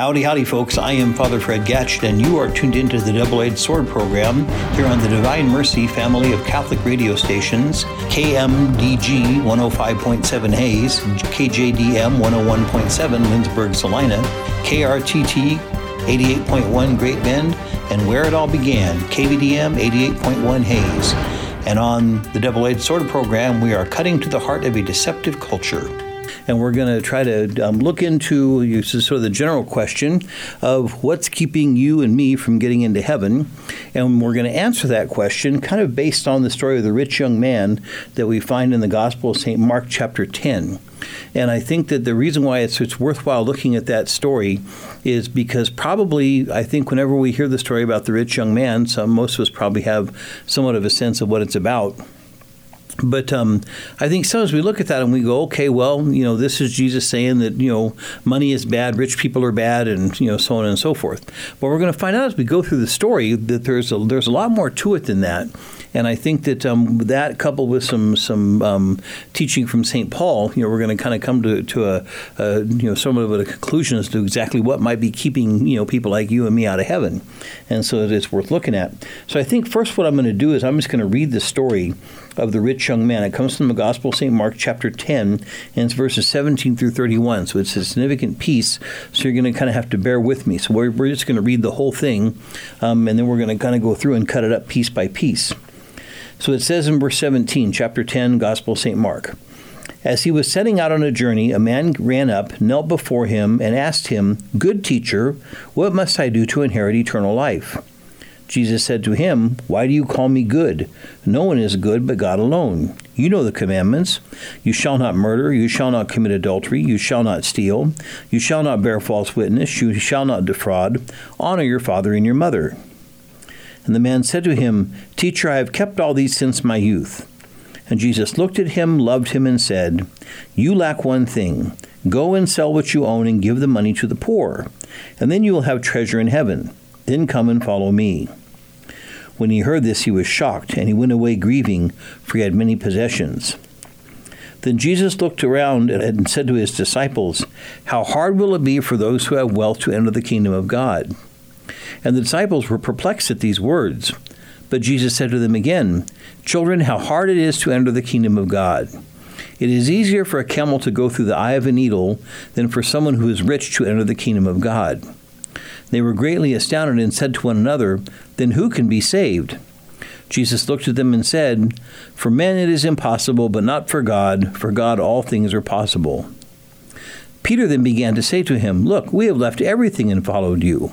Howdy, howdy, folks. I am Father Fred Gatch, and you are tuned into the Double Edged Sword program here on the Divine Mercy family of Catholic radio stations KMDG 105.7 Hays, KJDM 101.7 Lindsborg, Salina, KRTT 88.1 Great Bend, and where it all began, KVDM 88.1 Hays. And on the Double Edged Sword program, we are cutting to the heart of a deceptive culture and we're going to try to um, look into sort of the general question of what's keeping you and me from getting into heaven. And we're going to answer that question kind of based on the story of the rich young man that we find in the Gospel of St. Mark, chapter 10. And I think that the reason why it's, it's worthwhile looking at that story is because probably, I think, whenever we hear the story about the rich young man, some, most of us probably have somewhat of a sense of what it's about. But um, I think sometimes we look at that and we go, okay, well, you know, this is Jesus saying that you know money is bad, rich people are bad, and you know so on and so forth. But we're going to find out as we go through the story that there's a, there's a lot more to it than that. And I think that um, that coupled with some some um, teaching from St. Paul, you know, we're going to kind of come to, to a, a, you know somewhat of a conclusion as to exactly what might be keeping you know people like you and me out of heaven, and so it's worth looking at. So I think first what I'm going to do is I'm just going to read the story of the rich young man. It comes from the Gospel of St. Mark, chapter 10, and it's verses 17 through 31. So it's a significant piece, so you're going to kind of have to bear with me. So we're, we're just going to read the whole thing, um, and then we're going to kind of go through and cut it up piece by piece. So it says in verse 17, chapter 10, Gospel of St. Mark. As he was setting out on a journey, a man ran up, knelt before him, and asked him, Good teacher, what must I do to inherit eternal life? Jesus said to him, Why do you call me good? No one is good but God alone. You know the commandments. You shall not murder, you shall not commit adultery, you shall not steal, you shall not bear false witness, you shall not defraud, honor your father and your mother. And the man said to him, Teacher, I have kept all these since my youth. And Jesus looked at him, loved him, and said, You lack one thing. Go and sell what you own and give the money to the poor, and then you will have treasure in heaven. Then come and follow me. When he heard this, he was shocked, and he went away grieving, for he had many possessions. Then Jesus looked around and said to his disciples, How hard will it be for those who have wealth to enter the kingdom of God? And the disciples were perplexed at these words. But Jesus said to them again, Children, how hard it is to enter the kingdom of God. It is easier for a camel to go through the eye of a needle than for someone who is rich to enter the kingdom of God. They were greatly astounded and said to one another, Then who can be saved? Jesus looked at them and said, For men it is impossible, but not for God. For God all things are possible. Peter then began to say to him, Look, we have left everything and followed you.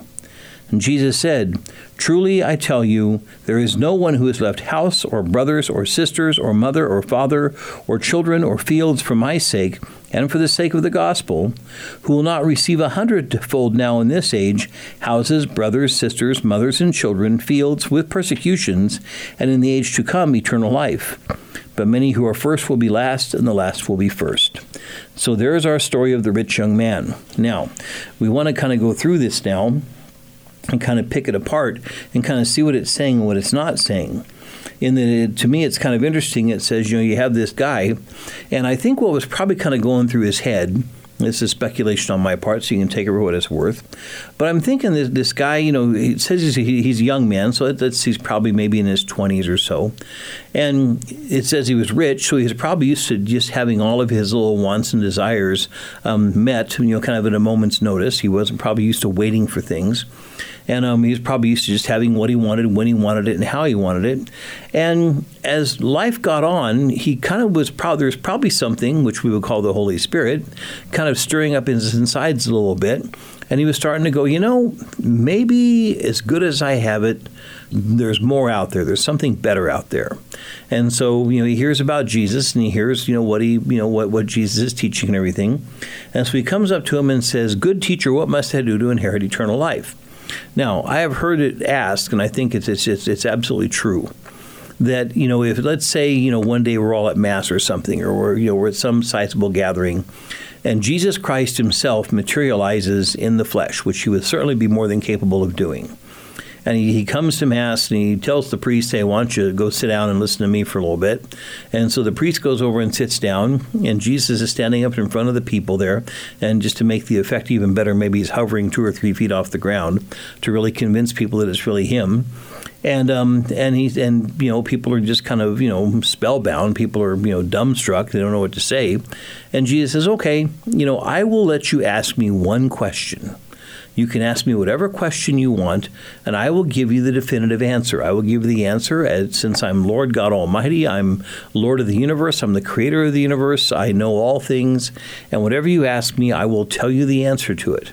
And Jesus said, Truly I tell you, there is no one who has left house, or brothers, or sisters, or mother, or father, or children, or fields for my sake, and for the sake of the gospel, who will not receive a hundredfold now in this age houses, brothers, sisters, mothers, and children, fields with persecutions, and in the age to come eternal life. But many who are first will be last, and the last will be first. So there is our story of the rich young man. Now, we want to kind of go through this now and kind of pick it apart and kind of see what it's saying and what it's not saying. In it, to me, it's kind of interesting. It says, you know, you have this guy, and I think what was probably kind of going through his head this is speculation on my part, so you can take it for what it's worth. But I'm thinking this, this guy, you know, he says he's, he's a young man, so that's, he's probably maybe in his 20s or so. And it says he was rich, so he's probably used to just having all of his little wants and desires um, met, you know, kind of at a moment's notice. He wasn't probably used to waiting for things and um, he was probably used to just having what he wanted, when he wanted it, and how he wanted it. And as life got on, he kind of was probably there's probably something which we would call the Holy Spirit, kind of stirring up his insides a little bit, and he was starting to go, you know, maybe as good as I have it, there's more out there. There's something better out there. And so, you know, he hears about Jesus and he hears, you know, what he, you know, what, what Jesus is teaching and everything. And so he comes up to him and says, Good teacher, what must I do to inherit eternal life? Now, I have heard it asked, and I think it's, it's, it's, it's absolutely true that you know if let's say you know one day we're all at mass or something or we're you know we're at some sizable gathering and Jesus Christ himself materializes in the flesh which he would certainly be more than capable of doing and he, he comes to mass and he tells the priest, "Hey, why don't you go sit down and listen to me for a little bit?" And so the priest goes over and sits down, and Jesus is standing up in front of the people there, and just to make the effect even better, maybe he's hovering two or three feet off the ground to really convince people that it's really him and um, and he's and you know people are just kind of you know spellbound. People are you know dumbstruck. They don't know what to say. And Jesus says, "Okay, you know, I will let you ask me one question." You can ask me whatever question you want, and I will give you the definitive answer. I will give you the answer as, since I'm Lord God Almighty, I'm Lord of the universe, I'm the creator of the universe, I know all things, and whatever you ask me, I will tell you the answer to it.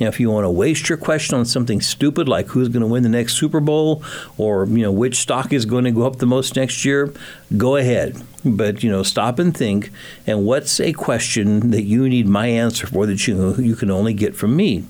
Now, if you want to waste your question on something stupid like who's going to win the next Super Bowl or you know which stock is going to go up the most next year, go ahead. But you know, stop and think. And what's a question that you need my answer for that you you can only get from me?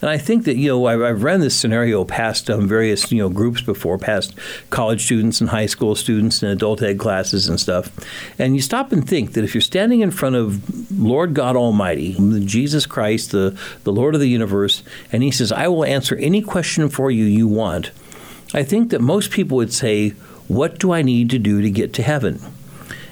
And I think that you know I've, I've this scenario past um, various you know groups before, past college students and high school students and adult ed classes and stuff. And you stop and think that if you're standing in front of Lord God Almighty, Jesus Christ, the the Lord of the universe, and He says, "I will answer any question for you you want," I think that most people would say, "What do I need to do to get to heaven?"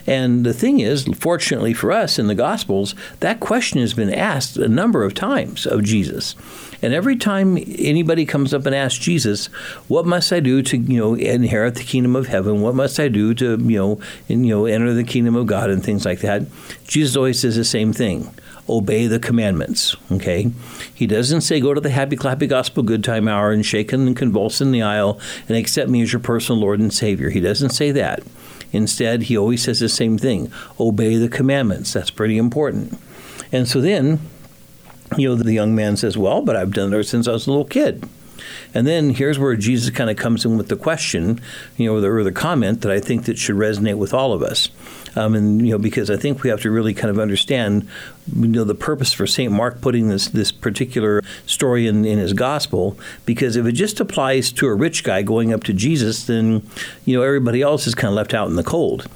And the thing is, fortunately for us in the Gospels, that question has been asked a number of times of Jesus. And every time anybody comes up and asks Jesus, "What must I do to, you know, inherit the kingdom of heaven? What must I do to, you know, you know, enter the kingdom of God and things like that?" Jesus always says the same thing obey the commandments. Okay, he doesn't say go to the happy clappy gospel good time hour and shake and convulse in the aisle and accept me as your personal Lord and Savior. He doesn't say that. Instead, he always says the same thing obey the commandments. That's pretty important. And so then, you know, the young man says, Well, but I've done it since I was a little kid. And then here's where Jesus kind of comes in with the question, you know, or the, or the comment that I think that should resonate with all of us. Um, and you know, because I think we have to really kind of understand, you know, the purpose for Saint Mark putting this this particular story in, in his gospel. Because if it just applies to a rich guy going up to Jesus, then you know everybody else is kind of left out in the cold.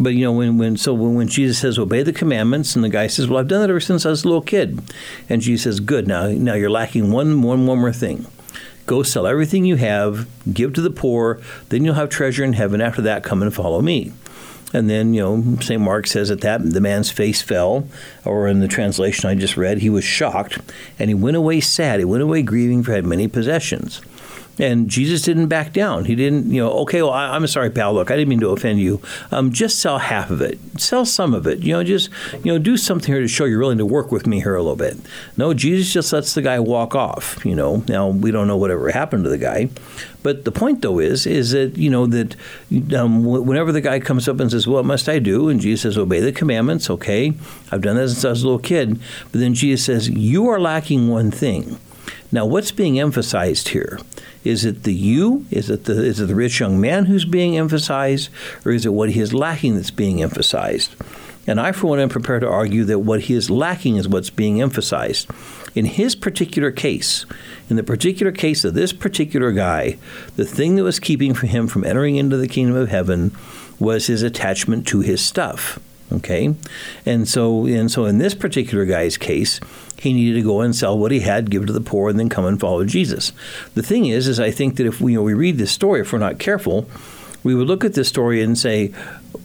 But you know, when, when so when, when Jesus says obey the commandments, and the guy says, "Well, I've done that ever since I was a little kid," and Jesus says, "Good. Now, now you're lacking one, one, one more thing. Go sell everything you have, give to the poor. Then you'll have treasure in heaven. After that, come and follow me." And then, you know, St. Mark says at that the man's face fell, or in the translation I just read, he was shocked, and he went away sad. He went away grieving for had many possessions. And Jesus didn't back down. He didn't, you know, okay, well, I, am sorry, pal. Look, I didn't mean to offend you. Um, just sell half of it. Sell some of it. You know, just, you know, do something here to show you're willing to work with me here a little bit. No, Jesus just lets the guy walk off, you know. Now, we don't know whatever happened to the guy. But the point, though, is, is that, you know, that um, whenever the guy comes up and says, what must I do? And Jesus says, obey the commandments. Okay, I've done that since I was a little kid. But then Jesus says, you are lacking one thing. Now, what's being emphasized here? Is it the you? Is it the is it the rich young man who's being emphasized, or is it what he is lacking that's being emphasized? And I, for one, am prepared to argue that what he is lacking is what's being emphasized. In his particular case, in the particular case of this particular guy, the thing that was keeping him from entering into the kingdom of heaven was his attachment to his stuff. Okay, and so and so in this particular guy's case, he needed to go and sell what he had, give to the poor, and then come and follow Jesus. The thing is, is I think that if we, you know, we read this story, if we're not careful, we would look at this story and say,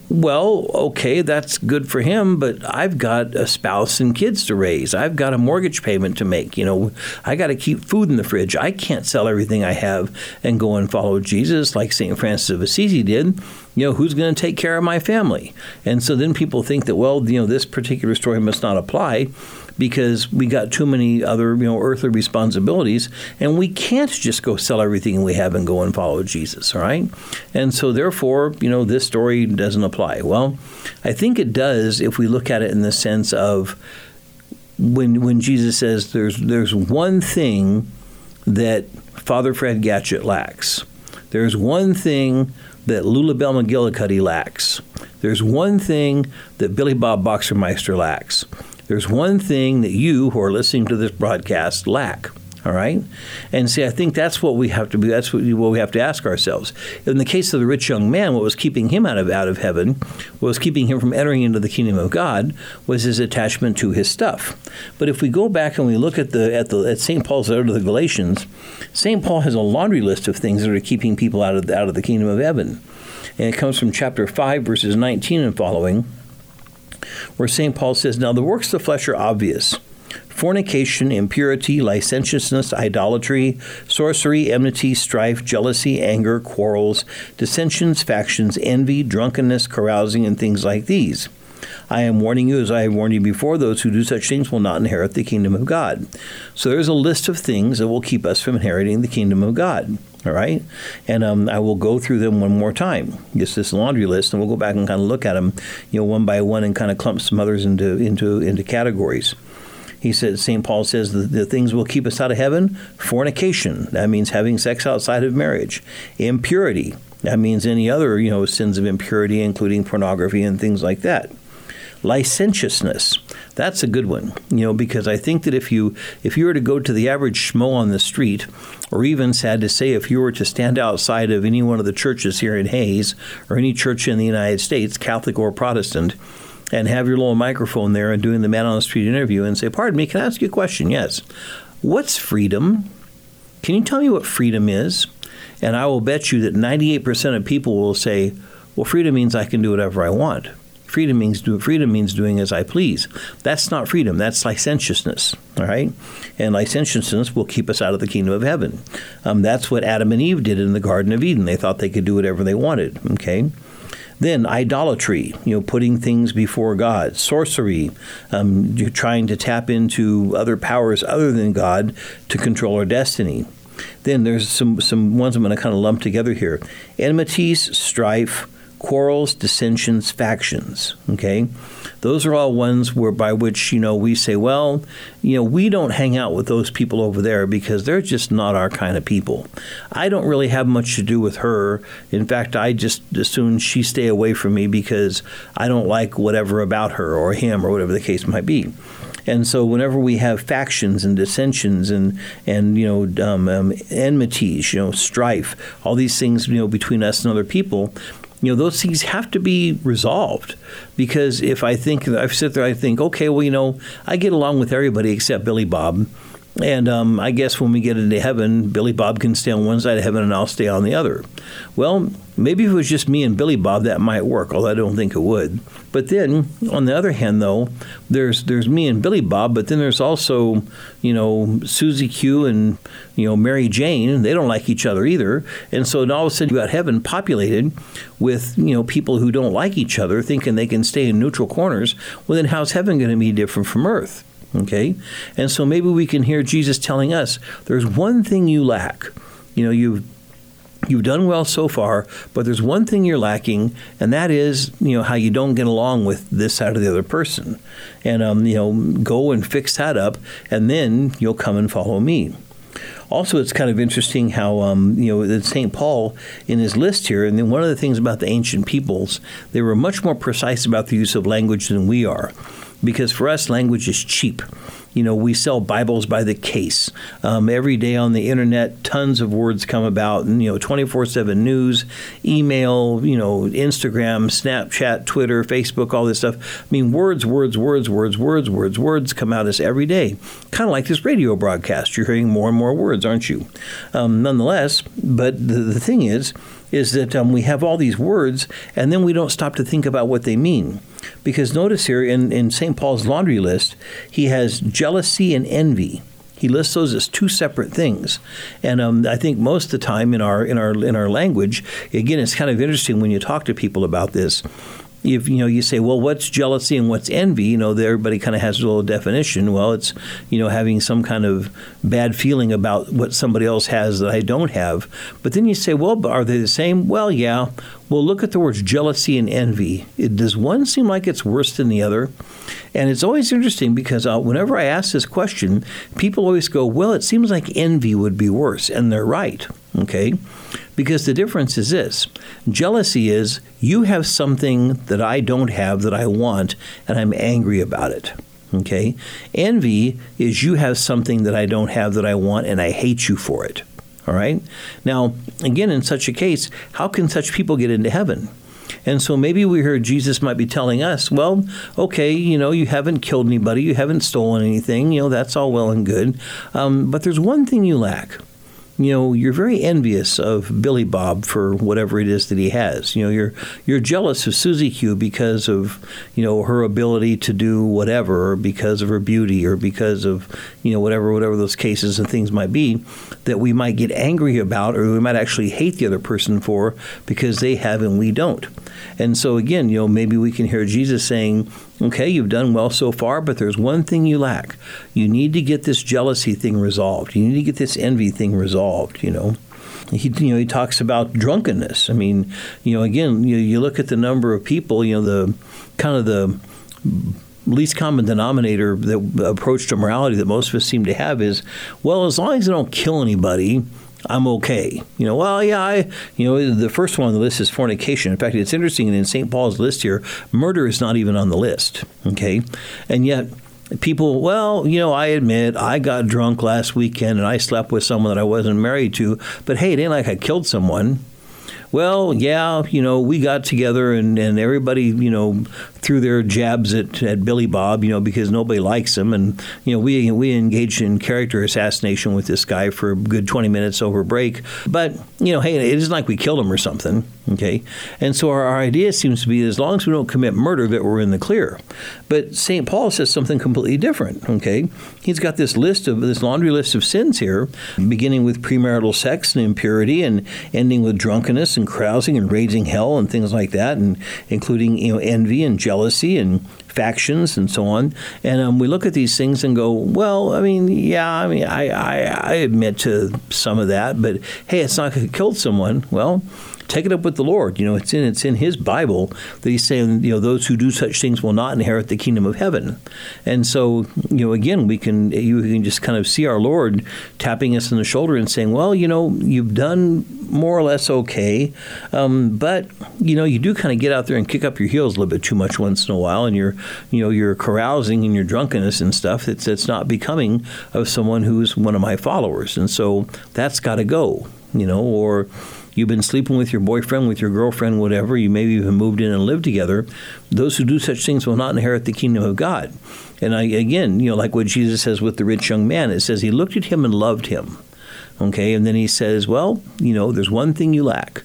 well, okay, that's good for him, but I've got a spouse and kids to raise. I've got a mortgage payment to make. You know, I got to keep food in the fridge. I can't sell everything I have and go and follow Jesus like St. Francis of Assisi did. You know, who's going to take care of my family? And so then people think that, well, you know, this particular story must not apply because we got too many other you know earthly responsibilities and we can't just go sell everything we have and go and follow Jesus all right and so therefore you know this story doesn't apply well I think it does if we look at it in the sense of when when Jesus says there's there's one thing that Father Fred Gatschet lacks there's one thing that Lulabelle McGillicuddy lacks. There's one thing that Billy Bob Boxermeister lacks. There's one thing that you who are listening to this broadcast lack. All right, and see, I think that's what we have to be. That's what we have to ask ourselves. In the case of the rich young man, what was keeping him out of out of heaven, what was keeping him from entering into the kingdom of God, was his attachment to his stuff. But if we go back and we look at the at the at St. Paul's letter to the Galatians, St. Paul has a laundry list of things that are keeping people out of the, out of the kingdom of heaven, and it comes from chapter five, verses nineteen and following, where St. Paul says, "Now the works of the flesh are obvious." fornication, impurity, licentiousness, idolatry, sorcery, enmity, strife, jealousy, anger, quarrels, dissensions, factions, envy, drunkenness, carousing, and things like these. I am warning you, as I have warned you before, those who do such things will not inherit the kingdom of God. So there's a list of things that will keep us from inheriting the kingdom of God. All right, and um, I will go through them one more time. Just this laundry list, and we'll go back and kind of look at them, you know, one by one, and kind of clump some others into into into categories. He said, St. Paul says, the, the things will keep us out of heaven fornication, that means having sex outside of marriage, impurity, that means any other, you know, sins of impurity, including pornography and things like that. Licentiousness, that's a good one, you know, because I think that if you if you were to go to the average schmo on the street, or even sad to say, if you were to stand outside of any one of the churches here in Hays or any church in the United States, Catholic or Protestant, and have your little microphone there and doing the man on the street interview and say, Pardon me, can I ask you a question? Yes. What's freedom? Can you tell me what freedom is? And I will bet you that 98% of people will say, Well, freedom means I can do whatever I want. Freedom means do, freedom means doing as I please. That's not freedom. That's licentiousness. All right, and licentiousness will keep us out of the kingdom of heaven. Um, that's what Adam and Eve did in the Garden of Eden. They thought they could do whatever they wanted. Okay, then idolatry, you know, putting things before God, sorcery, um, you're trying to tap into other powers other than God to control our destiny. Then there's some some ones I'm going to kind of lump together here: enmities, strife, quarrels, dissensions, factions. Okay, those are all ones where by which you know we say, well, you know, we don't hang out with those people over there because they're just not our kind of people. I don't really have much to do with her. In fact, I just as soon she stay away from me because I don't like whatever about her or him or whatever the case might be. And so, whenever we have factions and dissensions and and you know um, um, enmities, you know strife, all these things you know between us and other people, you know those things have to be resolved. Because if I think I sit there I think okay well you know I get along with everybody except Billy Bob and um, I guess when we get into heaven, Billy Bob can stay on one side of heaven and I'll stay on the other. Well, maybe if it was just me and Billy Bob, that might work, although I don't think it would. But then, on the other hand, though, there's there's me and Billy Bob, but then there's also, you know, Susie Q and, you know, Mary Jane. They don't like each other either. And so all of a sudden you got heaven populated with, you know, people who don't like each other, thinking they can stay in neutral corners. Well, then how's heaven going to be different from earth? Okay? And so maybe we can hear Jesus telling us there's one thing you lack. You know, you've you've done well so far, but there's one thing you're lacking, and that is, you know, how you don't get along with this side of the other person. And, um, you know, go and fix that up, and then you'll come and follow me. Also, it's kind of interesting how, um, you know, that St. Paul in his list here, and then one of the things about the ancient peoples, they were much more precise about the use of language than we are because for us, language is cheap. You know, we sell Bibles by the case. Um, every day on the internet, tons of words come about, and, you know, 24 7 news, email, you know, Instagram, Snapchat, Twitter, Facebook, all this stuff. I mean, words, words, words, words, words, words, words come out us every day. Kind of like this radio broadcast. You're hearing more and more words, aren't you? Um, nonetheless, but the, the thing is, is that um, we have all these words and then we don't stop to think about what they mean. Because notice here in, in St. Paul's laundry list, he has jealousy and envy. He lists those as two separate things, and um, I think most of the time in our in our in our language, again, it's kind of interesting when you talk to people about this if you know you say well what's jealousy and what's envy? You know everybody kind of has a little definition. Well it's you know having some kind of bad feeling about what somebody else has that i don't have. But then you say well are they the same? Well yeah. Well look at the words jealousy and envy. It, does one seem like it's worse than the other? And it's always interesting because uh, whenever i ask this question people always go well it seems like envy would be worse and they're right okay because the difference is this jealousy is you have something that I don't have that I want, and I'm angry about it. Okay? Envy is you have something that I don't have that I want and I hate you for it. All right? Now, again, in such a case, how can such people get into heaven? And so maybe we heard Jesus might be telling us, well, okay, you know, you haven't killed anybody, you haven't stolen anything, you know, that's all well and good. Um, but there's one thing you lack you know, you're very envious of Billy Bob for whatever it is that he has. You know, you're you're jealous of Susie Q because of you know her ability to do whatever, or because of her beauty, or because of you know whatever whatever those cases and things might be that we might get angry about, or we might actually hate the other person for because they have and we don't. And so again, you know, maybe we can hear Jesus saying, Okay, you've done well so far, but there's one thing you lack. You need to get this jealousy thing resolved. You need to get this envy thing resolved, you know. He, you know, he talks about drunkenness. I mean, you know, again, you, you look at the number of people, you know, the kind of the least common denominator that approach to morality that most of us seem to have is, well, as long as I don't kill anybody, I'm okay. You know, well, yeah, I, you know, the first one on the list is fornication. In fact, it's interesting in St. Paul's list here, murder is not even on the list. Okay, and yet people, well, you know, I admit I got drunk last weekend and I slept with someone that I wasn't married to, but hey, it ain't like I killed someone well, yeah, you know, we got together and, and everybody, you know, threw their jabs at, at Billy Bob, you know, because nobody likes him. And, you know, we, we engaged in character assassination with this guy for a good 20 minutes over break. But, you know, hey, it isn't like we killed him or something, okay? And so our, our idea seems to be as long as we don't commit murder, that we're in the clear. But St. Paul says something completely different, okay? He's got this list of, this laundry list of sins here, beginning with premarital sex and impurity and ending with drunkenness and carousing and raising hell and things like that, and including you know envy and jealousy and factions and so on. And um, we look at these things and go, well, I mean, yeah, I mean, I, I, I admit to some of that, but hey, it's not going to kill someone. Well, take it up with the Lord. You know, it's in it's in His Bible that He's saying, you know, those who do such things will not inherit the kingdom of heaven. And so, you know, again, we can you can just kind of see our Lord tapping us on the shoulder and saying, well, you know, you've done more or less okay, um, but you know, you do kind of get out there and kick up your heels a little bit too much once in a while, and you're you know you're carousing and your drunkenness and stuff. That's that's not becoming of someone who's one of my followers, and so that's got to go. You know, or you've been sleeping with your boyfriend, with your girlfriend, whatever, you maybe even moved in and lived together, those who do such things will not inherit the kingdom of God. And I, again, you know, like what Jesus says with the rich young man, it says he looked at him and loved him. Okay, and then he says, well, you know, there's one thing you lack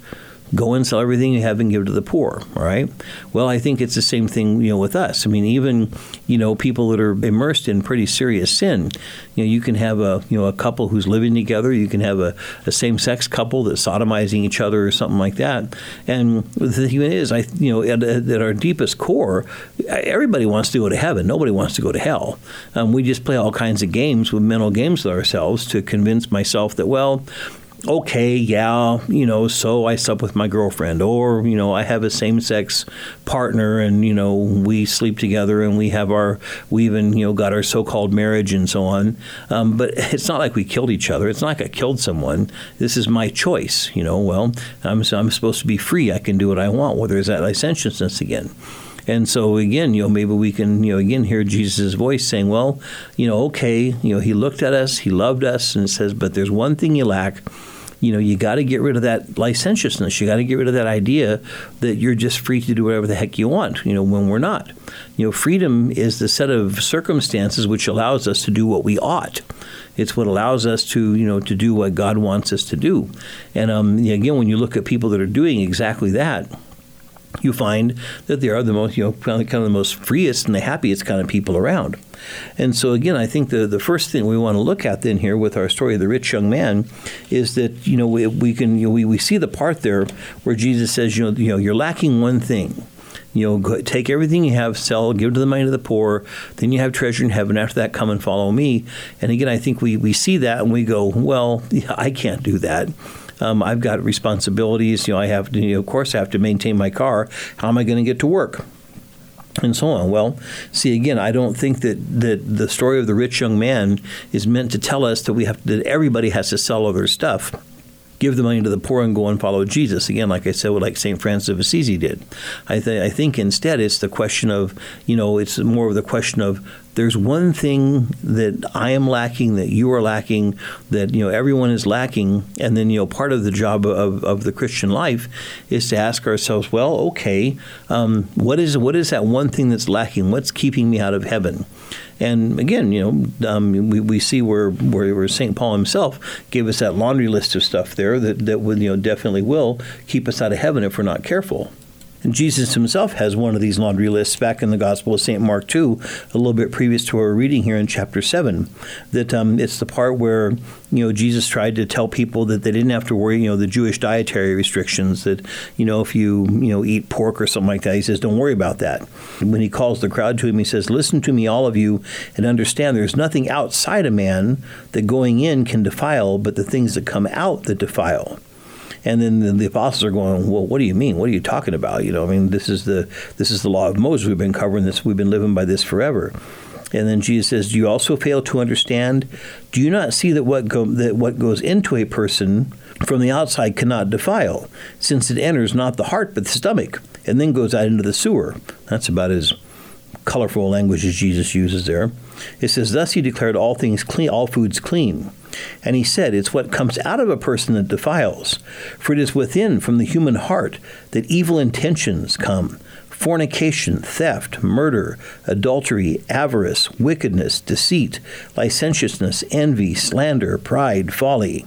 go and sell everything you have and give to the poor right? well i think it's the same thing you know with us. I mean even you know people that are immersed in pretty serious sin you know you can have a you know a couple who's living together. You can have a, a same-sex couple that's sodomizing each other or something like that. And the thing is i you know at, at our deepest core everybody wants to go to heaven. Nobody wants to go to hell. Um, we just play all kinds of games with mental games with ourselves to convince myself that well okay, yeah, you know, so I slept with my girlfriend, or you know, I have a same-sex partner, and you know, we sleep together, and we have our, we even you know got our so-called marriage and so on. Um, but it's not like we killed each other. It's not like I killed someone. This is my choice. You know, well, I'm I'm supposed to be free. I can do what I want. Whether there's that licentiousness again. And so again, you know, maybe we can, you know, again hear Jesus' voice saying, "Well, you know, okay, you know, he looked at us, he loved us, and says, but there's one thing you lack." You know, you got to get rid of that licentiousness. You got to get rid of that idea that you're just free to do whatever the heck you want, you know, when we're not. You know, freedom is the set of circumstances which allows us to do what we ought. It's what allows us to, you know, to do what God wants us to do. And um, again, when you look at people that are doing exactly that, you find that they are the most, you know, kind of, the most freest and the happiest kind of people around. And so, again, I think the, the first thing we want to look at then here with our story of the rich young man is that, you know, we, we can, you know, we, we see the part there where Jesus says, you know, you know, you're lacking one thing you know, go, take everything you have, sell, give to the money to the poor. Then you have treasure in heaven. After that, come and follow me. And again, I think we, we see that and we go, well, yeah, I can't do that. Um, I've got responsibilities. You know, I have to, you know, of course, I have to maintain my car. How am I going to get to work? and so on. Well, see again, I don't think that, that the story of the rich young man is meant to tell us that we have that everybody has to sell all their stuff. give the money to the poor and go and follow Jesus. Again, like I said, like St. Francis of Assisi did. I, th- I think instead it's the question of, you know, it's more of the question of there's one thing that I am lacking, that you are lacking, that you know everyone is lacking, and then you know part of the job of, of the Christian life is to ask ourselves, well, okay, um, what is what is that one thing that's lacking? What's keeping me out of heaven? And again, you know, um, we, we see where, where, where St. Paul himself gave us that laundry list of stuff there that, that would, you know, definitely will keep us out of heaven if we're not careful. And Jesus himself has one of these laundry lists back in the Gospel of St. Mark 2, a little bit previous to our reading here in chapter 7. That um, it's the part where, you know, Jesus tried to tell people that they didn't have to worry, you know, the Jewish dietary restrictions, that, you know, if you, you know, eat pork or something like that, he says, don't worry about that. And when he calls the crowd to him, he says, listen to me, all of you, and understand there's nothing outside a man that going in can defile, but the things that come out that defile. And then the, the, apostles are going, well, what do you mean? What are you talking about? You know, I mean, this is the this is the law of Moses. We've been covering this. We've been living by this forever. And then Jesus says, "Do you also fail to understand? Do you not see that what go, that what goes into a person from the outside cannot defile, since it enters not the heart but the stomach, and then goes out into the sewer?" That's about as colorful language as Jesus uses there. It says, "Thus he declared all things clean, all foods clean." And he said, It's what comes out of a person that defiles. For it is within, from the human heart, that evil intentions come fornication, theft, murder, adultery, avarice, wickedness, deceit, licentiousness, envy, slander, pride, folly.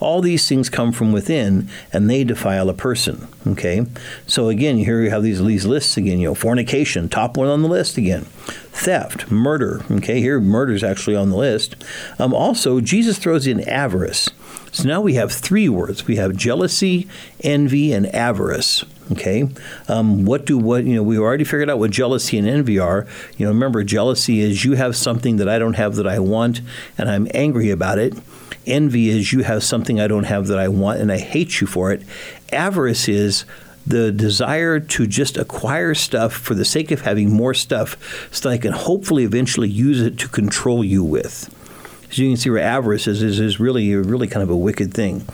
All these things come from within and they defile a person. Okay? So again, here you have these, these lists again, you know, fornication, top one on the list again. Theft, murder. Okay, here murder is actually on the list. Um, also, Jesus throws in avarice. So now we have three words. We have jealousy, envy, and avarice. Okay, um, what do what you know? We already figured out what jealousy and envy are. You know, remember, jealousy is you have something that I don't have that I want, and I'm angry about it. Envy is you have something I don't have that I want and I hate you for it. Avarice is the desire to just acquire stuff for the sake of having more stuff so that I can hopefully eventually use it to control you with. So you can see where avarice is, is, is really, really kind of a wicked thing.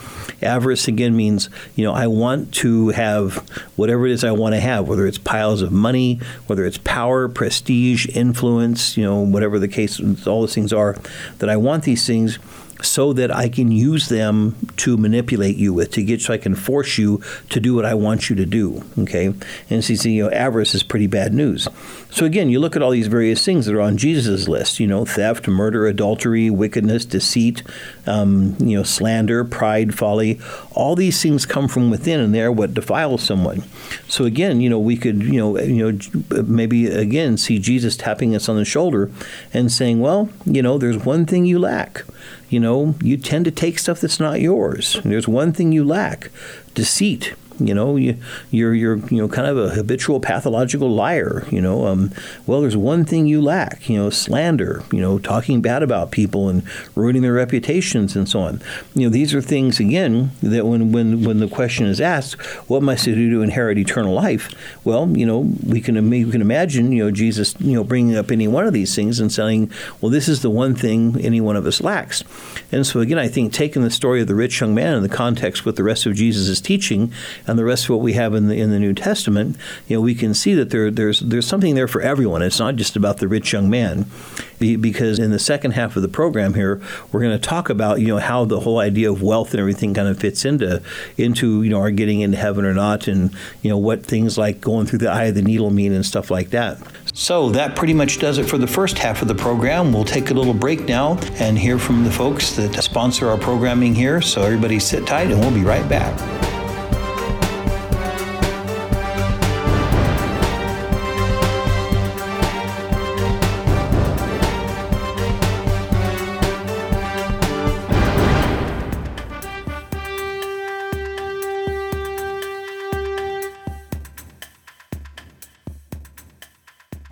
Avarice again means, you know, I want to have whatever it is I want to have, whether it's piles of money, whether it's power, prestige, influence, you know, whatever the case, all those things are, that I want these things so that I can use them to manipulate you with, to get so I can force you to do what I want you to do. Okay, and so you know, avarice is pretty bad news. So again, you look at all these various things that are on Jesus' list. You know, theft, murder, adultery, wickedness, deceit, um, you know, slander, pride, folly. All these things come from within, and they're what defiles someone. So again, you know, we could, you know, you know, maybe again see Jesus tapping us on the shoulder and saying, "Well, you know, there's one thing you lack." You know, you tend to take stuff that's not yours. There's one thing you lack deceit. You know, you, you're you're you know kind of a habitual pathological liar. You know, um, well, there's one thing you lack. You know, slander. You know, talking bad about people and ruining their reputations and so on. You know, these are things again that when when when the question is asked, what must I do to inherit eternal life? Well, you know, we can we can imagine you know Jesus you know bringing up any one of these things and saying, well, this is the one thing any one of us lacks. And so again, I think taking the story of the rich young man in the context with the rest of Jesus' teaching and the rest of what we have in the in the New Testament, you know, we can see that there there's there's something there for everyone. It's not just about the rich young man, because in the second half of the program here, we're going to talk about you know how the whole idea of wealth and everything kind of fits into into you know our getting into heaven or not, and you know what things like going through the eye of the needle mean and stuff like that. So that pretty much does it for the first half of the program. We'll take a little break now and hear from the folks that sponsor our programming here. So everybody sit tight, and we'll be right back.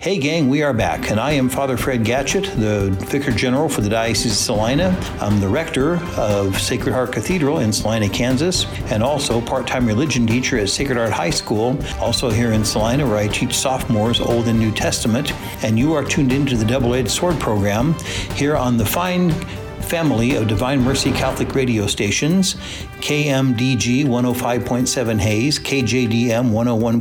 Hey, gang, we are back, and I am Father Fred Gatschet, the Vicar General for the Diocese of Salina. I'm the rector of Sacred Heart Cathedral in Salina, Kansas, and also part time religion teacher at Sacred Heart High School, also here in Salina, where I teach sophomores Old and New Testament. And you are tuned into the Double Edged Sword program here on the fine family of Divine Mercy Catholic radio stations KMDG 105.7 Hays, KJDM 101.7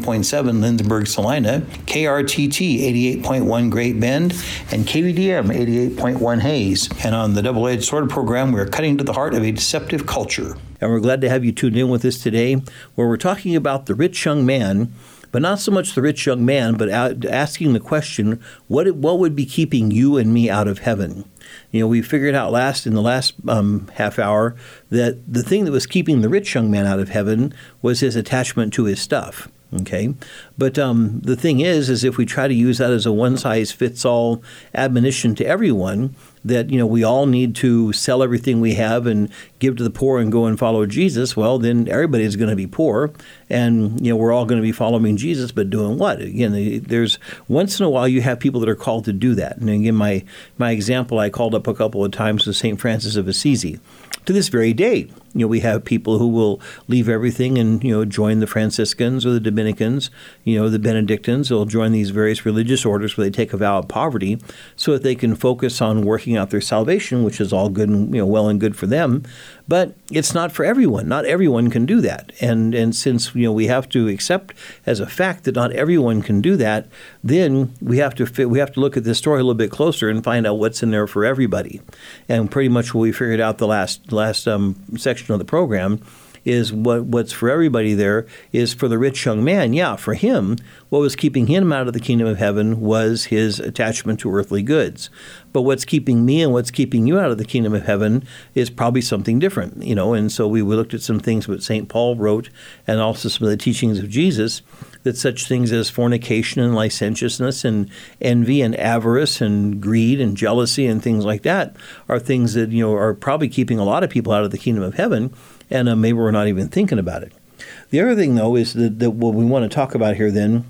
Lindsborg Salina, KRTT 88.1 Great Bend, and KVDM 88.1 Hays. And on the Double Edged Sword program, we're cutting to the heart of a deceptive culture. And we're glad to have you tuned in with us today, where we're talking about the rich young man but not so much the rich young man, but asking the question, what what would be keeping you and me out of heaven? You know, we figured out last in the last um, half hour that the thing that was keeping the rich young man out of heaven was his attachment to his stuff. Okay, but um, the thing is, is if we try to use that as a one size fits all admonition to everyone, that you know we all need to sell everything we have and give to the poor and go and follow Jesus, well then everybody's going to be poor, and you know we're all going to be following Jesus, but doing what? Again, there's once in a while you have people that are called to do that. And again, my my example I called up a couple of times was Saint Francis of Assisi to this very day. You know, we have people who will leave everything and, you know, join the Franciscans or the Dominicans, you know, the Benedictines. They'll join these various religious orders where they take a vow of poverty so that they can focus on working out their salvation, which is all good and, you know, well and good for them. But it's not for everyone. Not everyone can do that. And and since you know we have to accept as a fact that not everyone can do that, then we have to fit, we have to look at this story a little bit closer and find out what's in there for everybody. And pretty much what we figured out the last last um, section of the program is what what's for everybody there is for the rich young man. Yeah, for him, what was keeping him out of the kingdom of heaven was his attachment to earthly goods. But what's keeping me and what's keeping you out of the kingdom of heaven is probably something different, you know. And so we, we looked at some things that St. Paul wrote and also some of the teachings of Jesus that such things as fornication and licentiousness and envy and avarice and greed and jealousy and things like that are things that you know are probably keeping a lot of people out of the kingdom of heaven and uh, maybe we're not even thinking about it. The other thing, though, is that, that what we want to talk about here then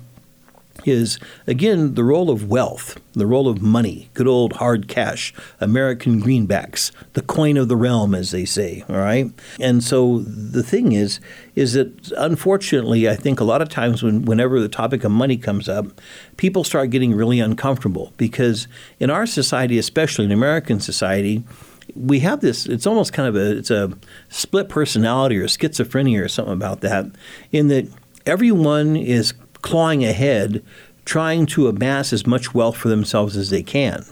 is again the role of wealth, the role of money, good old hard cash, American greenbacks, the coin of the realm, as they say. All right, and so the thing is, is that unfortunately, I think a lot of times when whenever the topic of money comes up, people start getting really uncomfortable because in our society, especially in American society we have this it's almost kind of a it's a split personality or schizophrenia or something about that in that everyone is clawing ahead trying to amass as much wealth for themselves as they can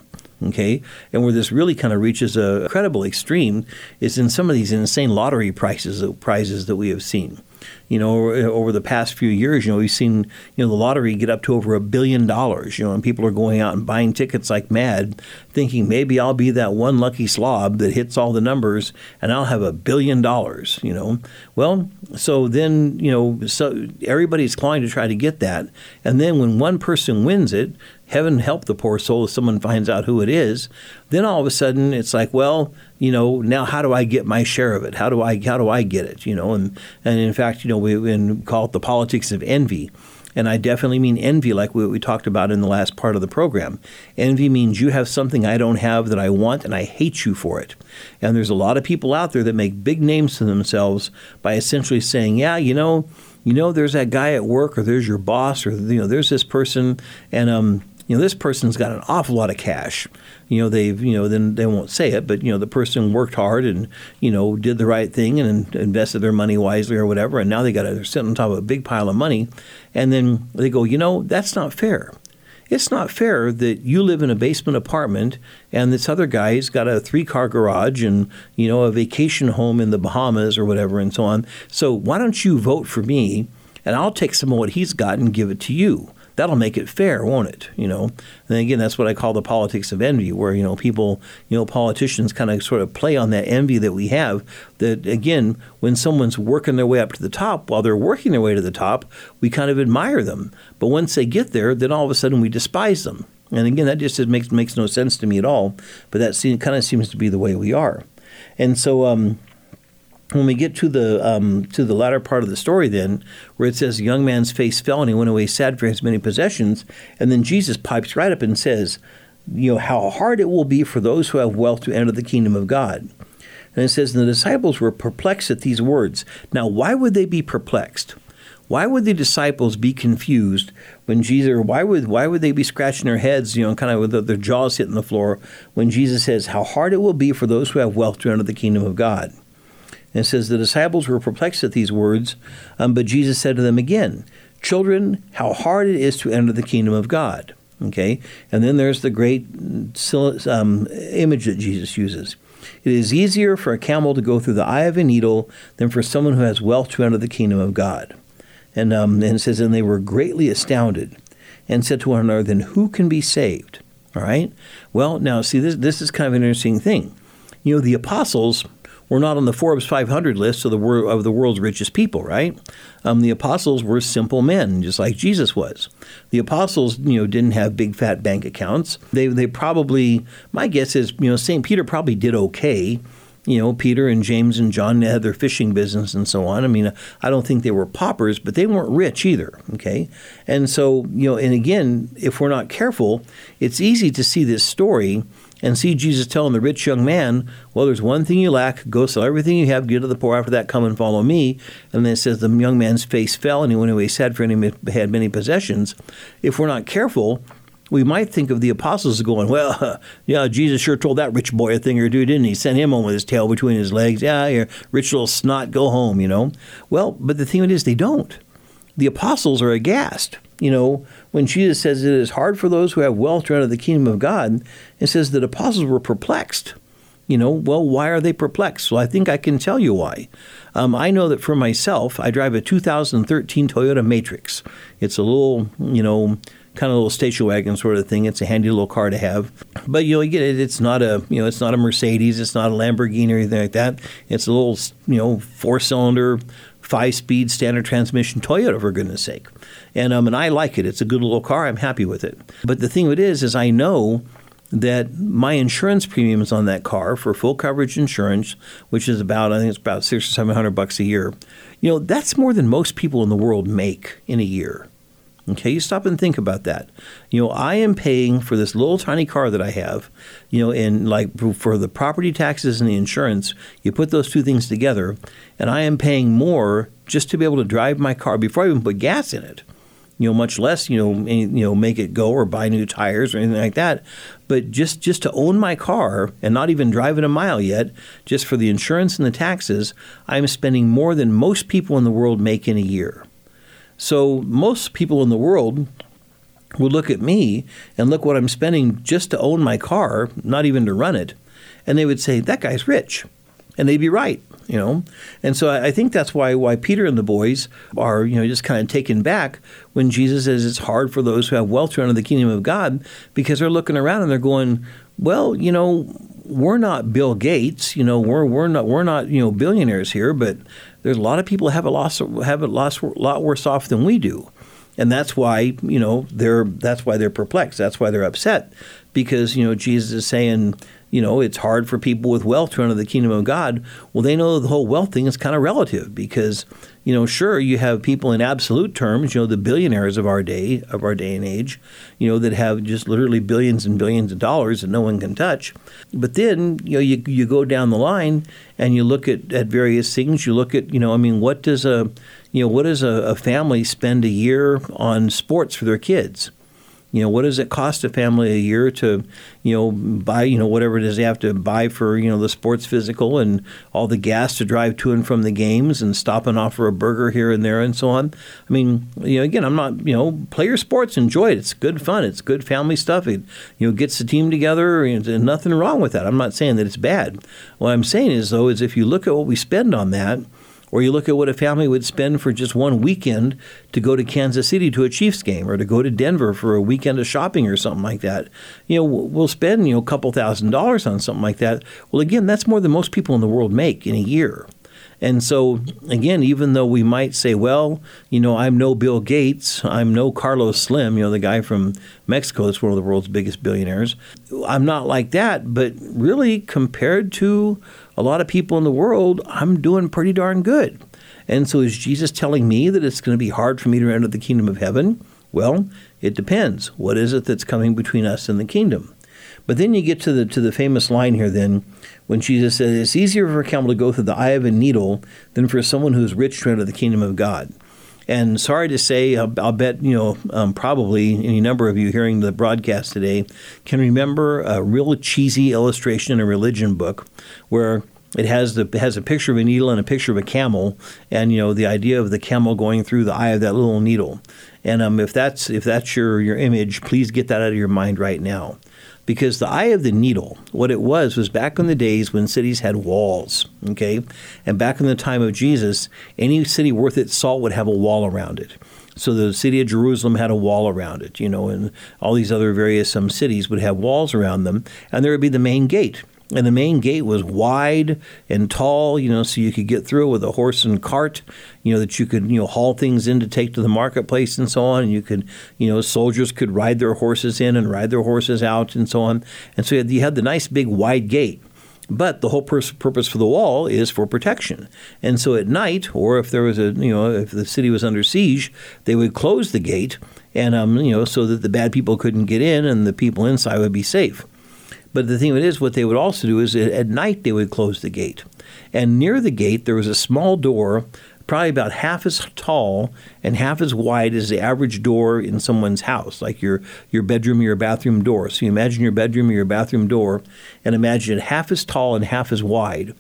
okay? And where this really kind of reaches a credible extreme is in some of these insane lottery prices prizes that we have seen you know, over the past few years, you know, we've seen, you know, the lottery get up to over a billion dollars, you know, and people are going out and buying tickets like mad, thinking maybe I'll be that one lucky slob that hits all the numbers and I'll have a billion dollars, you know. Well, so then, you know, so everybody's clawing to try to get that. And then when one person wins it, heaven help the poor soul if someone finds out who it is. Then all of a sudden it's like, well, you know, now how do I get my share of it? How do I how do I get it? You know, and and in fact, you know, we, we call it the politics of envy. And I definitely mean envy, like we, we talked about in the last part of the program. Envy means you have something I don't have that I want, and I hate you for it. And there's a lot of people out there that make big names to themselves by essentially saying, yeah, you know, you know, there's that guy at work, or there's your boss, or you know, there's this person, and um, you know, this person's got an awful lot of cash. You know, they've, you know, then they won't say it, but, you know, the person worked hard and, you know, did the right thing and invested their money wisely or whatever. And now they got to, they're sitting on top of a big pile of money. And then they go, you know, that's not fair. It's not fair that you live in a basement apartment and this other guy's got a three car garage and, you know, a vacation home in the Bahamas or whatever and so on. So why don't you vote for me and I'll take some of what he's got and give it to you? That'll make it fair, won't it? You know, and again, that's what I call the politics of envy, where you know people, you know, politicians kind of sort of play on that envy that we have. That again, when someone's working their way up to the top, while they're working their way to the top, we kind of admire them. But once they get there, then all of a sudden we despise them. And again, that just makes makes no sense to me at all. But that kind of seems to be the way we are. And so, um, when we get to the um, to the latter part of the story, then where it says, "The young man's face fell, and he went away sad for his many possessions," and then Jesus pipes right up and says, "You know how hard it will be for those who have wealth to enter the kingdom of God." And it says, "And the disciples were perplexed at these words. Now, why would they be perplexed? why would the disciples be confused when Jesus, why would, why would they be scratching their heads, you know, kind of with their jaws hitting the floor when Jesus says, How hard it will be for those who have wealth to enter the kingdom of God? And it says, The disciples were perplexed at these words, um, but Jesus said to them again, Children, how hard it is to enter the kingdom of God. Okay? And then there's the great um, image that Jesus uses. It is easier for a camel to go through the eye of a needle than for someone who has wealth to enter the kingdom of God. And, um, and it says, And they were greatly astounded and said to one another, Then who can be saved? All right? Well, now, see, this, this is kind of an interesting thing. You know, the apostles were not on the Forbes 500 list of the, wor- of the world's richest people, right? Um, the apostles were simple men, just like Jesus was. The apostles, you know, didn't have big fat bank accounts. They, they probably, my guess is, you know, St. Peter probably did okay you know, Peter and James and John had their fishing business and so on. I mean, I don't think they were paupers, but they weren't rich either. Okay. And so, you know, and again, if we're not careful, it's easy to see this story and see Jesus telling the rich young man, Well, there's one thing you lack. Go sell everything you have, give to the poor. After that, come and follow me. And then it says the young man's face fell, and he went away sad, for he had many possessions. If we're not careful, we might think of the apostles as going, Well, yeah, Jesus sure told that rich boy a thing or two, didn't he? Sent him home with his tail between his legs. Yeah, you rich little snot, go home, you know. Well, but the thing is, they don't. The apostles are aghast. You know, when Jesus says it is hard for those who have wealth to enter the kingdom of God, it says that apostles were perplexed. You know, well, why are they perplexed? Well, I think I can tell you why. Um, I know that for myself, I drive a 2013 Toyota Matrix. It's a little, you know, kind of little station wagon sort of thing. It's a handy little car to have. But you know, you get it. It's not a you know, it's not a Mercedes. It's not a Lamborghini or anything like that. It's a little you know four cylinder five speed standard transmission Toyota for goodness sake. And um, and I like it. It's a good little car. I'm happy with it. But the thing it is, is I know that my insurance premiums on that car for full coverage insurance, which is about I think it's about six or seven hundred bucks a year, you know that's more than most people in the world make in a year. Okay, you stop and think about that. You know, I am paying for this little tiny car that I have, you know, and like for the property taxes and the insurance, you put those two things together, and I am paying more just to be able to drive my car before I even put gas in it. You know, much less you know, any, you know, make it go or buy new tires or anything like that. But just just to own my car and not even drive it a mile yet, just for the insurance and the taxes, I'm spending more than most people in the world make in a year. So most people in the world would look at me and look what I'm spending just to own my car, not even to run it, and they would say that guy's rich, and they'd be right, you know. And so I think that's why why Peter and the boys are you know just kind of taken back when Jesus says it's hard for those who have wealth to enter the kingdom of God because they're looking around and they're going, well, you know, we're not Bill Gates, you know, we're we're not we're not you know billionaires here, but there's a lot of people have a loss have a loss, lot worse off than we do, and that's why you know they're that's why they're perplexed. That's why they're upset because you know Jesus is saying you know it's hard for people with wealth to enter the kingdom of God. Well, they know the whole wealth thing is kind of relative because you know, sure, you have people in absolute terms, you know, the billionaires of our day, of our day and age, you know, that have just literally billions and billions of dollars that no one can touch. But then, you know, you, you go down the line and you look at, at various things. You look at, you know, I mean, what does a, you know, what does a, a family spend a year on sports for their kids? You know, what does it cost a family a year to, you know, buy, you know, whatever it is they have to buy for, you know, the sports physical and all the gas to drive to and from the games and stop and off for a burger here and there and so on. I mean, you know, again, I'm not, you know, play your sports, enjoy it. It's good fun. It's good family stuff. It, you know, gets the team together and nothing wrong with that. I'm not saying that it's bad. What I'm saying is, though, is if you look at what we spend on that, or you look at what a family would spend for just one weekend to go to Kansas City to a Chiefs game or to go to Denver for a weekend of shopping or something like that. You know, we'll spend, you know, a couple thousand dollars on something like that. Well, again, that's more than most people in the world make in a year. And so, again, even though we might say, well, you know, I'm no Bill Gates, I'm no Carlos Slim, you know, the guy from Mexico that's one of the world's biggest billionaires, I'm not like that. But really, compared to a lot of people in the world, I'm doing pretty darn good. And so is Jesus telling me that it's going to be hard for me to enter the kingdom of heaven? Well, it depends. What is it that's coming between us and the kingdom? But then you get to the to the famous line here then when Jesus says it's easier for a camel to go through the eye of a needle than for someone who's rich to enter the kingdom of God. And sorry to say, I'll, bet you know um, probably any number of you hearing the broadcast today can remember a real cheesy illustration in a religion book where it has the it has a picture of a needle and a picture of a camel, and you know the idea of the camel going through the eye of that little needle. And um, if that's if that's your your image, please get that out of your mind right now, because the eye of the needle, what it was was back in the days when cities had walls. Okay, and back in the time of Jesus, any city worth its salt would have a wall around it. So the city of Jerusalem had a wall around it, you know, and all these other various um, cities would have walls around them, and there would be the main gate and the main gate was wide and tall, you know, so you could get through with a horse and cart, you know, that you could, you know, haul things in to take to the marketplace and so on. And you could, you know, soldiers could ride their horses in and ride their horses out and so on. And so you had the nice big wide gate. But the whole purpose for the wall is for protection. And so at night, or if there was a, you know, if the city was under siege, they would close the gate and, um, you know, so that the bad people couldn't get in and the people inside would be safe. But the thing it is, what they would also do is at night they would close the gate. And near the gate, there was a small door, probably about half as tall and half as wide as the average door in someone's house, like your, your bedroom or your bathroom door. So you imagine your bedroom or your bathroom door, and imagine it half as tall and half as wide.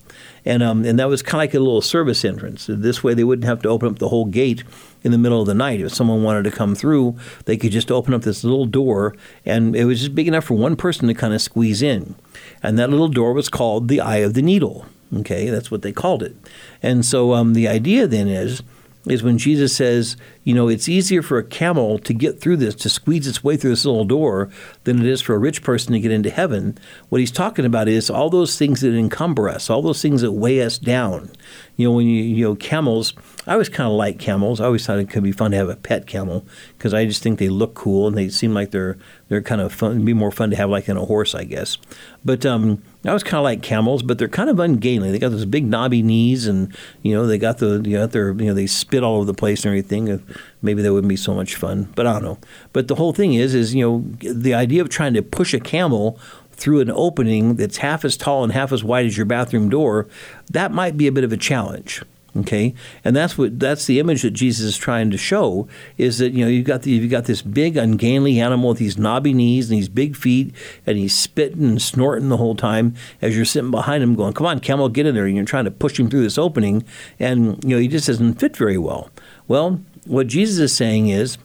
And, um, and that was kind of like a little service entrance. This way, they wouldn't have to open up the whole gate in the middle of the night. If someone wanted to come through, they could just open up this little door, and it was just big enough for one person to kind of squeeze in. And that little door was called the Eye of the Needle. Okay, that's what they called it. And so um, the idea then is is when Jesus says, you know, it's easier for a camel to get through this, to squeeze its way through this little door, than it is for a rich person to get into heaven. What he's talking about is all those things that encumber us, all those things that weigh us down. You know, when you, you know, camels, I always kind of like camels. I always thought it could be fun to have a pet camel because I just think they look cool and they seem like they're they're kind of fun. It'd be more fun to have like in a horse, I guess. But um, I was kind of like camels, but they're kind of ungainly. They got those big knobby knees, and you know they got the you know their you know they spit all over the place and everything. Maybe that wouldn't be so much fun, but I don't know. But the whole thing is, is you know the idea of trying to push a camel through an opening that's half as tall and half as wide as your bathroom door, that might be a bit of a challenge. Okay, and that's what that's the image that Jesus is trying to show is that you know you've got the, you've got this big ungainly animal with these knobby knees and these big feet, and he's spitting and snorting the whole time as you're sitting behind him, going, "Come on, camel, get in there!" And you're trying to push him through this opening, and you know he just doesn't fit very well. Well, what Jesus is saying is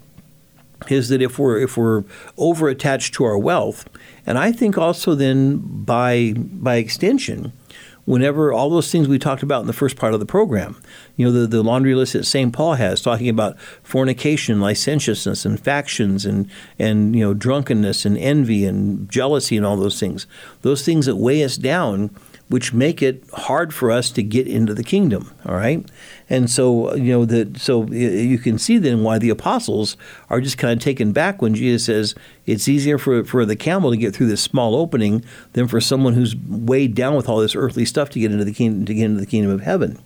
is that if we're if we're over attached to our wealth, and I think also then by by extension whenever all those things we talked about in the first part of the program, you know, the, the laundry list that St. Paul has, talking about fornication, licentiousness, and factions, and, and, you know, drunkenness, and envy, and jealousy, and all those things. Those things that weigh us down, which make it hard for us to get into the kingdom, all right? And so, you know, that so you can see then why the apostles are just kind of taken back when Jesus says it's easier for, for the camel to get through this small opening than for someone who's weighed down with all this earthly stuff to get into the kingdom to get into the kingdom of heaven.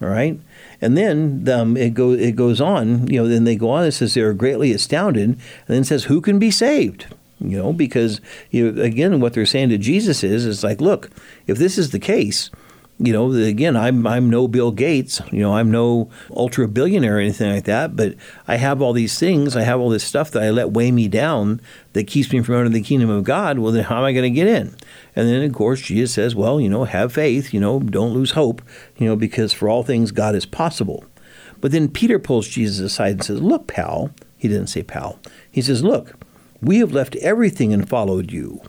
All right, and then um, it goes it goes on. You know, then they go on. It says they are greatly astounded, and then says, "Who can be saved?" You know, because you know, again, what they're saying to Jesus is, is like, look, if this is the case, you know, again, I'm I'm no Bill Gates, you know, I'm no ultra billionaire or anything like that, but I have all these things, I have all this stuff that I let weigh me down that keeps me from entering the kingdom of God. Well, then how am I going to get in? And then, of course, Jesus says, well, you know, have faith, you know, don't lose hope, you know, because for all things God is possible. But then Peter pulls Jesus aside and says, look, pal. He didn't say pal. He says, look, we have left everything and followed you.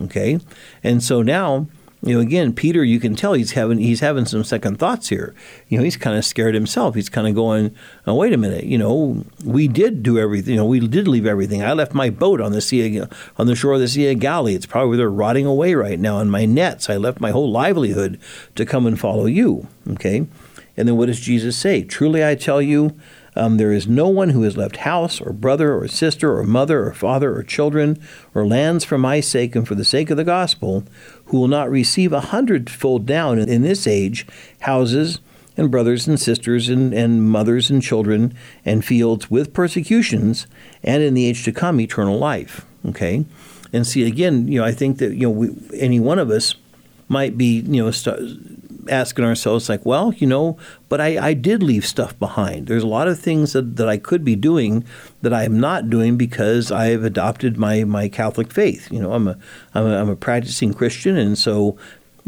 Okay, and so now you know, again, Peter, you can tell he's having he's having some second thoughts here. You know, he's kind of scared himself. He's kind of going, oh, "Wait a minute, you know, we did do everything. You know, we did leave everything. I left my boat on the sea on the shore of the Sea of Galilee. It's probably they're rotting away right now. And my nets, I left my whole livelihood to come and follow you." Okay, and then what does Jesus say? Truly, I tell you. Um, there is no one who has left house or brother or sister or mother or father or children or lands for my sake and for the sake of the gospel who will not receive a hundredfold down in this age houses and brothers and sisters and, and mothers and children and fields with persecutions and in the age to come eternal life. Okay? And see again you know i think that you know we, any one of us might be you know asking ourselves, like, well, you know, but I, I did leave stuff behind. There's a lot of things that, that I could be doing that I am not doing because I have adopted my, my Catholic faith. You know, I'm a, I'm a, I'm a practicing Christian, and so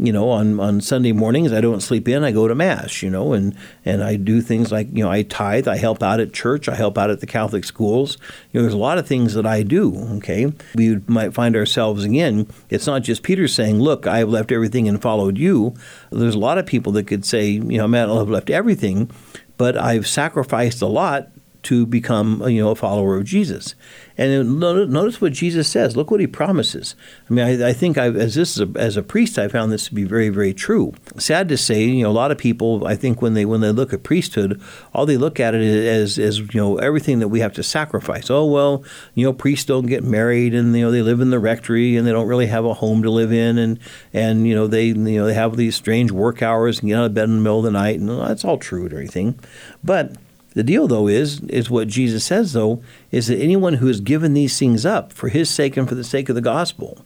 you know, on, on Sunday mornings, I don't sleep in. I go to mass, you know, and, and I do things like, you know, I tithe. I help out at church. I help out at the Catholic schools. You know, there's a lot of things that I do, okay? We might find ourselves again, it's not just Peter saying, look, I have left everything and followed you. There's a lot of people that could say, you know, man, I've left everything, but I've sacrificed a lot to become you know a follower of Jesus. And notice what Jesus says. Look what he promises. I mean, I, I think I've, as this a, as a priest, I found this to be very very true. Sad to say, you know, a lot of people, I think when they when they look at priesthood, all they look at it as as you know everything that we have to sacrifice. Oh well, you know, priests don't get married, and you know they live in the rectory, and they don't really have a home to live in, and and you know they you know they have these strange work hours and get out of bed in the middle of the night, and that's all true and everything, but the deal, though, is is what Jesus says, though, is that anyone who has given these things up for His sake and for the sake of the gospel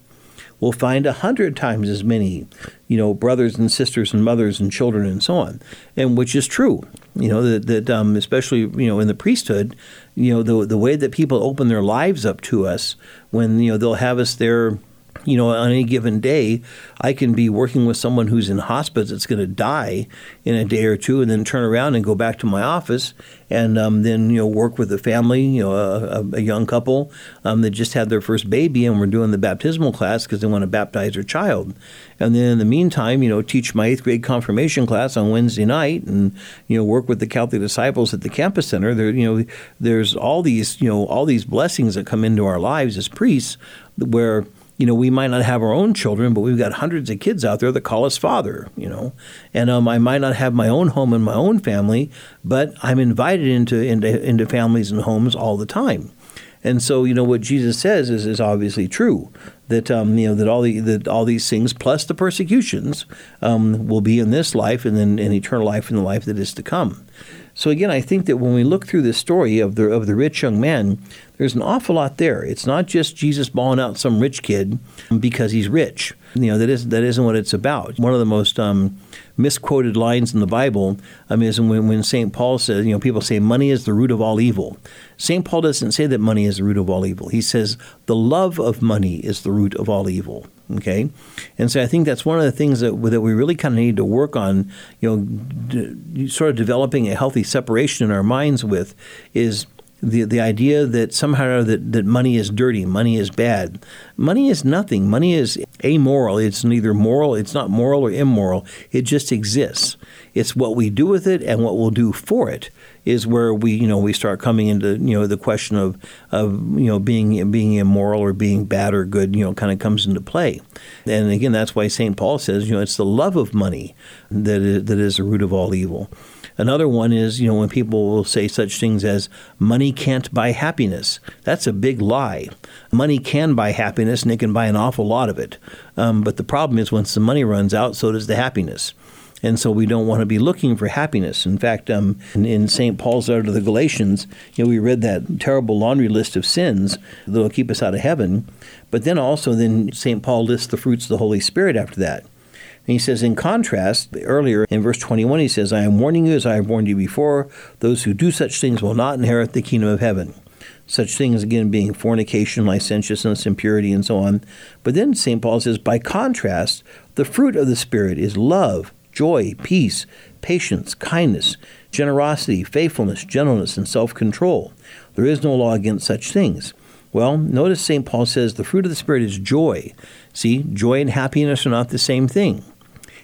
will find a hundred times as many, you know, brothers and sisters and mothers and children and so on, and which is true. You know that that um, especially you know in the priesthood, you know the the way that people open their lives up to us when you know they'll have us there you know, on any given day, I can be working with someone who's in hospice that's going to die in a day or two, and then turn around and go back to my office, and um, then you know work with a family, you know, a, a young couple um, that just had their first baby, and we're doing the baptismal class because they want to baptize their child, and then in the meantime, you know, teach my eighth grade confirmation class on Wednesday night, and you know, work with the Catholic disciples at the campus center. There, you know, there's all these, you know, all these blessings that come into our lives as priests, where you know, we might not have our own children, but we've got hundreds of kids out there that call us father, you know. And um, I might not have my own home and my own family, but I'm invited into, into, into families and homes all the time. And so, you know, what Jesus says is, is obviously true that um, you know that all the that all these things plus the persecutions um, will be in this life and then in eternal life in the life that is to come. So again, I think that when we look through this story of the of the rich young man, there's an awful lot there. It's not just Jesus bawling out some rich kid because he's rich. You know that is that isn't what it's about. One of the most um, misquoted lines in the Bible um, is when, when St. Paul says, you know, people say money is the root of all evil. St. Paul doesn't say that money is the root of all evil. He says the love of money is the root of all evil. Okay, and so I think that's one of the things that that we really kind of need to work on. You know, d- sort of developing a healthy separation in our minds with is the the idea that somehow that, that money is dirty, money is bad. Money is nothing. Money is amoral. It's neither moral, it's not moral or immoral. It just exists. It's what we do with it and what we'll do for it is where we you know we start coming into you know the question of of you know being being immoral or being bad or good you know kind of comes into play, and again that's why Saint Paul says you know it's the love of money that is, that is the root of all evil. Another one is, you know, when people will say such things as money can't buy happiness. That's a big lie. Money can buy happiness and it can buy an awful lot of it. Um, but the problem is once the money runs out, so does the happiness. And so we don't want to be looking for happiness. In fact, um, in, in St. Paul's letter to the Galatians, you know, we read that terrible laundry list of sins that will keep us out of heaven. But then also, then St. Paul lists the fruits of the Holy Spirit after that. And he says, in contrast, earlier in verse 21, he says, I am warning you as I have warned you before, those who do such things will not inherit the kingdom of heaven. Such things, again, being fornication, licentiousness, impurity, and so on. But then St. Paul says, by contrast, the fruit of the Spirit is love, joy, peace, patience, kindness, generosity, faithfulness, gentleness, and self control. There is no law against such things. Well, notice St. Paul says the fruit of the Spirit is joy. See, joy and happiness are not the same thing.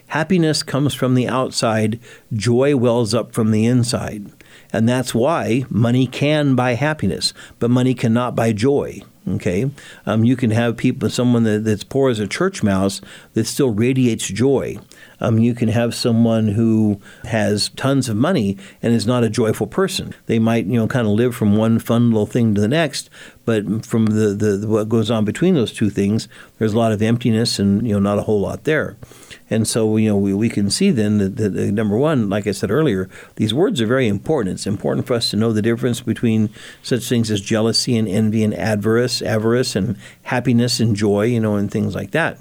Happiness comes from the outside, joy wells up from the inside. And that's why money can buy happiness, but money cannot buy joy. Okay, um, you can have people, someone that, that's poor as a church mouse that still radiates joy. Um, you can have someone who has tons of money and is not a joyful person. They might, you know, kind of live from one fun little thing to the next, but from the, the, the what goes on between those two things, there's a lot of emptiness and you know not a whole lot there. And so, you know, we, we can see then that, that, that, number one, like I said earlier, these words are very important. It's important for us to know the difference between such things as jealousy and envy and avarice, avarice and happiness and joy, you know, and things like that.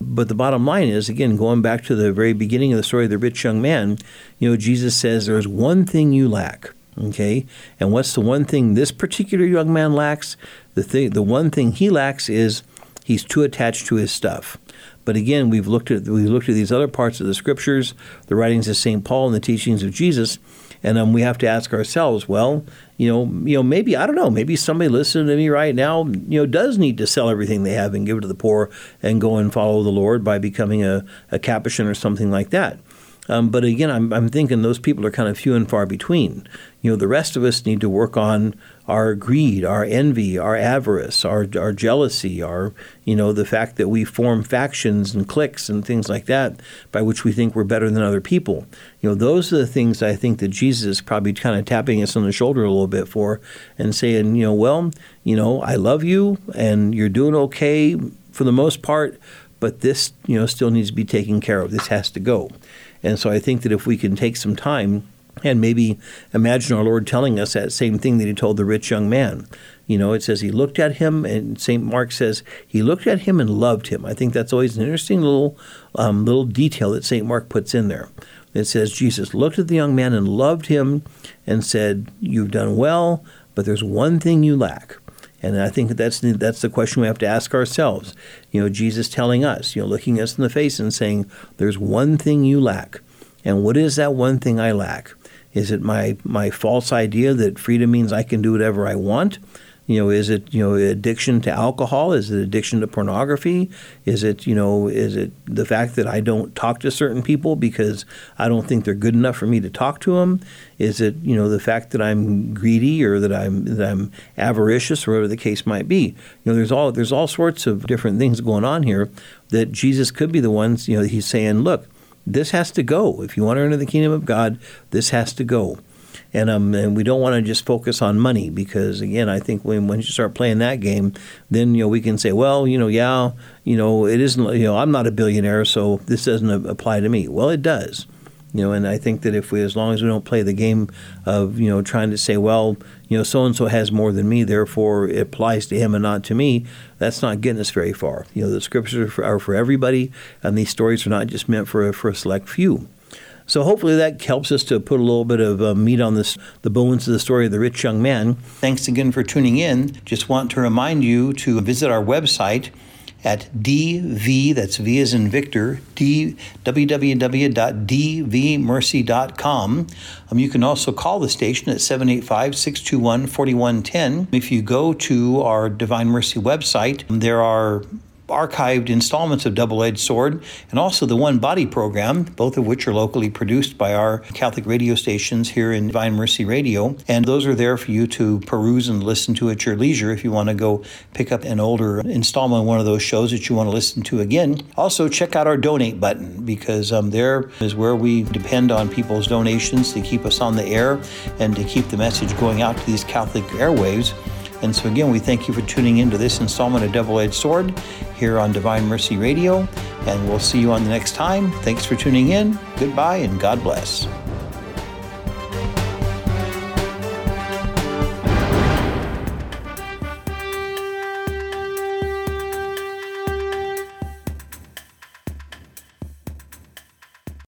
But the bottom line is, again, going back to the very beginning of the story of the rich young man, you know, Jesus says, There's one thing you lack. Okay? And what's the one thing this particular young man lacks? The, thing, the one thing he lacks is he's too attached to his stuff. But again, we've looked at we've looked at these other parts of the scriptures, the writings of St. Paul and the teachings of Jesus, and um, we have to ask ourselves, well, you know, you know, maybe I don't know, maybe somebody listening to me right now, you know, does need to sell everything they have and give it to the poor and go and follow the Lord by becoming a, a Capuchin or something like that. Um, but again, I'm, I'm thinking those people are kind of few and far between. You know, the rest of us need to work on our greed, our envy, our avarice, our, our jealousy, our, you know, the fact that we form factions and cliques and things like that by which we think we're better than other people. You know, those are the things I think that Jesus is probably kind of tapping us on the shoulder a little bit for and saying, you know, well, you know, I love you and you're doing okay for the most part, but this, you know, still needs to be taken care of. This has to go. And so I think that if we can take some time and maybe imagine our Lord telling us that same thing that he told the rich young man. You know, it says he looked at him, and St. Mark says he looked at him and loved him. I think that's always an interesting little, um, little detail that St. Mark puts in there. It says Jesus looked at the young man and loved him and said, You've done well, but there's one thing you lack. And I think that's the, that's the question we have to ask ourselves. You know, Jesus telling us, you know, looking us in the face and saying, "There's one thing you lack." And what is that one thing I lack? Is it my my false idea that freedom means I can do whatever I want? You know, is it you know addiction to alcohol? Is it addiction to pornography? Is it you know is it the fact that I don't talk to certain people because I don't think they're good enough for me to talk to them? Is it you know the fact that I'm greedy or that I'm that I'm avaricious or whatever the case might be? You know, there's all there's all sorts of different things going on here that Jesus could be the ones you know he's saying, look, this has to go. If you want to enter the kingdom of God, this has to go and um, and we don't want to just focus on money because again, I think when once you start playing that game, then you know we can say, well, you know, yeah, you know, it isn't, you know, I'm not a billionaire, so this doesn't apply to me. Well, it does. You know, and I think that if we, as long as we don't play the game of, you know, trying to say, well, you know, so and so has more than me, therefore it applies to him and not to me, that's not getting us very far. You know, the scriptures are for, are for everybody, and these stories are not just meant for for a select few. So hopefully that helps us to put a little bit of uh, meat on this, the bones of the story of the rich young man. Thanks again for tuning in. Just want to remind you to visit our website at dv, that's V as in Victor, d, www.dvmercy.com. Um, you can also call the station at 785 621 4110. If you go to our Divine Mercy website, there are archived installments of Double Edged Sword and also the One Body program, both of which are locally produced by our Catholic radio stations here in Divine Mercy Radio. And those are there for you to peruse and listen to at your leisure if you want to go pick up an older installment of one of those shows that you want to listen to again. Also, check out our donate button because um, there is where we depend on people's donations to keep us on the air and to keep the message going out to these Catholic airwaves. And so, again, we thank you for tuning in to this installment of Double Edged Sword here on Divine Mercy Radio. And we'll see you on the next time. Thanks for tuning in. Goodbye and God bless.